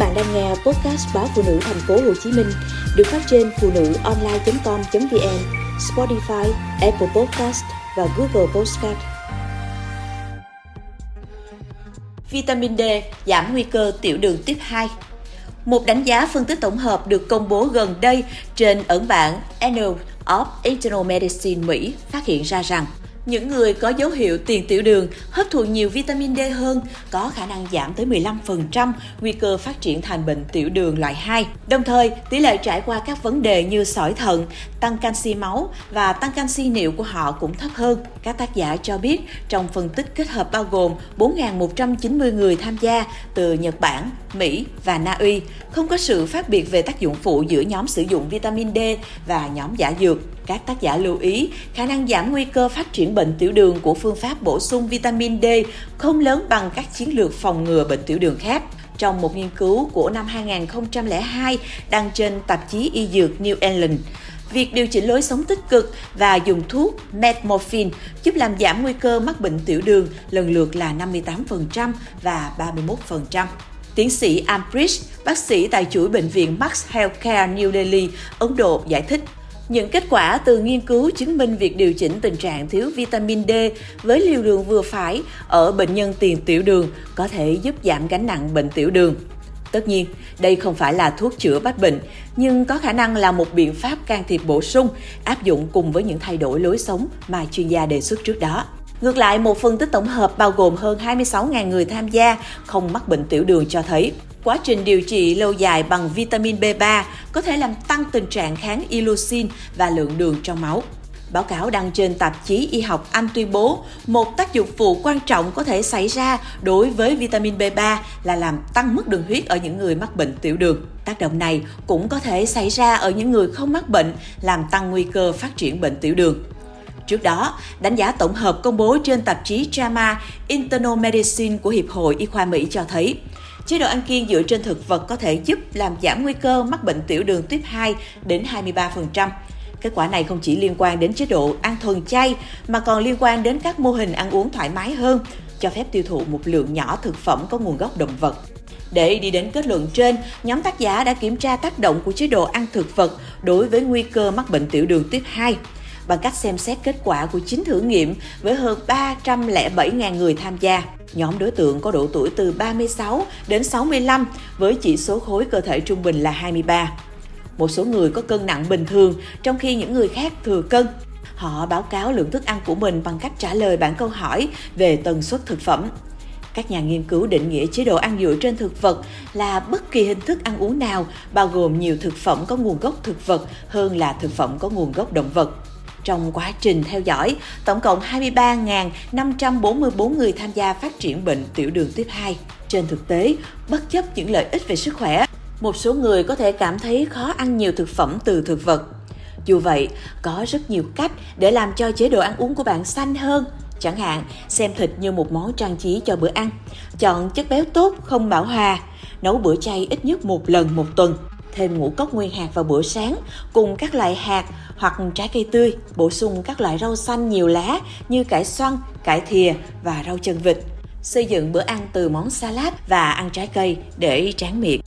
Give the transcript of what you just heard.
bạn đang nghe podcast báo phụ nữ thành phố Hồ Chí Minh được phát trên phụ nữ online.com.vn, Spotify, Apple Podcast và Google Podcast. Vitamin D giảm nguy cơ tiểu đường tiếp 2. Một đánh giá phân tích tổng hợp được công bố gần đây trên ẩn bản Annals of Internal Medicine Mỹ phát hiện ra rằng những người có dấu hiệu tiền tiểu đường hấp thụ nhiều vitamin D hơn có khả năng giảm tới 15% nguy cơ phát triển thành bệnh tiểu đường loại 2. Đồng thời, tỷ lệ trải qua các vấn đề như sỏi thận, tăng canxi máu và tăng canxi niệu của họ cũng thấp hơn. Các tác giả cho biết trong phân tích kết hợp bao gồm 4.190 người tham gia từ Nhật Bản, Mỹ và Na Uy, không có sự khác biệt về tác dụng phụ giữa nhóm sử dụng vitamin D và nhóm giả dược. Các tác giả lưu ý, khả năng giảm nguy cơ phát triển bệnh bệnh tiểu đường của phương pháp bổ sung vitamin D không lớn bằng các chiến lược phòng ngừa bệnh tiểu đường khác. Trong một nghiên cứu của năm 2002 đăng trên tạp chí y dược New England, việc điều chỉnh lối sống tích cực và dùng thuốc metmorphin giúp làm giảm nguy cơ mắc bệnh tiểu đường lần lượt là 58% và 31%. Tiến sĩ Ambrish, bác sĩ tại chuỗi bệnh viện Max Healthcare New Delhi, Ấn Độ giải thích những kết quả từ nghiên cứu chứng minh việc điều chỉnh tình trạng thiếu vitamin D với liều lượng vừa phải ở bệnh nhân tiền tiểu đường có thể giúp giảm gánh nặng bệnh tiểu đường. Tất nhiên, đây không phải là thuốc chữa bách bệnh, nhưng có khả năng là một biện pháp can thiệp bổ sung áp dụng cùng với những thay đổi lối sống mà chuyên gia đề xuất trước đó. Ngược lại, một phân tích tổng hợp bao gồm hơn 26.000 người tham gia không mắc bệnh tiểu đường cho thấy Quá trình điều trị lâu dài bằng vitamin B3 có thể làm tăng tình trạng kháng ilusin và lượng đường trong máu. Báo cáo đăng trên tạp chí y học Anh tuyên bố một tác dụng phụ quan trọng có thể xảy ra đối với vitamin B3 là làm tăng mức đường huyết ở những người mắc bệnh tiểu đường. Tác động này cũng có thể xảy ra ở những người không mắc bệnh, làm tăng nguy cơ phát triển bệnh tiểu đường. Trước đó, đánh giá tổng hợp công bố trên tạp chí JAMA Internal Medicine của Hiệp hội Y khoa Mỹ cho thấy, chế độ ăn kiêng dựa trên thực vật có thể giúp làm giảm nguy cơ mắc bệnh tiểu đường tuyếp 2 đến 23%. Kết quả này không chỉ liên quan đến chế độ ăn thuần chay mà còn liên quan đến các mô hình ăn uống thoải mái hơn, cho phép tiêu thụ một lượng nhỏ thực phẩm có nguồn gốc động vật. Để đi đến kết luận trên, nhóm tác giả đã kiểm tra tác động của chế độ ăn thực vật đối với nguy cơ mắc bệnh tiểu đường tuyếp 2 bằng cách xem xét kết quả của chín thử nghiệm với hơn 307.000 người tham gia. Nhóm đối tượng có độ tuổi từ 36 đến 65 với chỉ số khối cơ thể trung bình là 23. Một số người có cân nặng bình thường, trong khi những người khác thừa cân. Họ báo cáo lượng thức ăn của mình bằng cách trả lời bản câu hỏi về tần suất thực phẩm. Các nhà nghiên cứu định nghĩa chế độ ăn dựa trên thực vật là bất kỳ hình thức ăn uống nào bao gồm nhiều thực phẩm có nguồn gốc thực vật hơn là thực phẩm có nguồn gốc động vật. Trong quá trình theo dõi, tổng cộng 23.544 người tham gia phát triển bệnh tiểu đường tuyếp 2. Trên thực tế, bất chấp những lợi ích về sức khỏe, một số người có thể cảm thấy khó ăn nhiều thực phẩm từ thực vật. Dù vậy, có rất nhiều cách để làm cho chế độ ăn uống của bạn xanh hơn. Chẳng hạn, xem thịt như một món trang trí cho bữa ăn, chọn chất béo tốt không bão hòa, nấu bữa chay ít nhất một lần một tuần, thêm ngũ cốc nguyên hạt vào bữa sáng cùng các loại hạt hoặc trái cây tươi, bổ sung các loại rau xanh nhiều lá như cải xoăn, cải thìa và rau chân vịt. Xây dựng bữa ăn từ món salad và ăn trái cây để tráng miệng.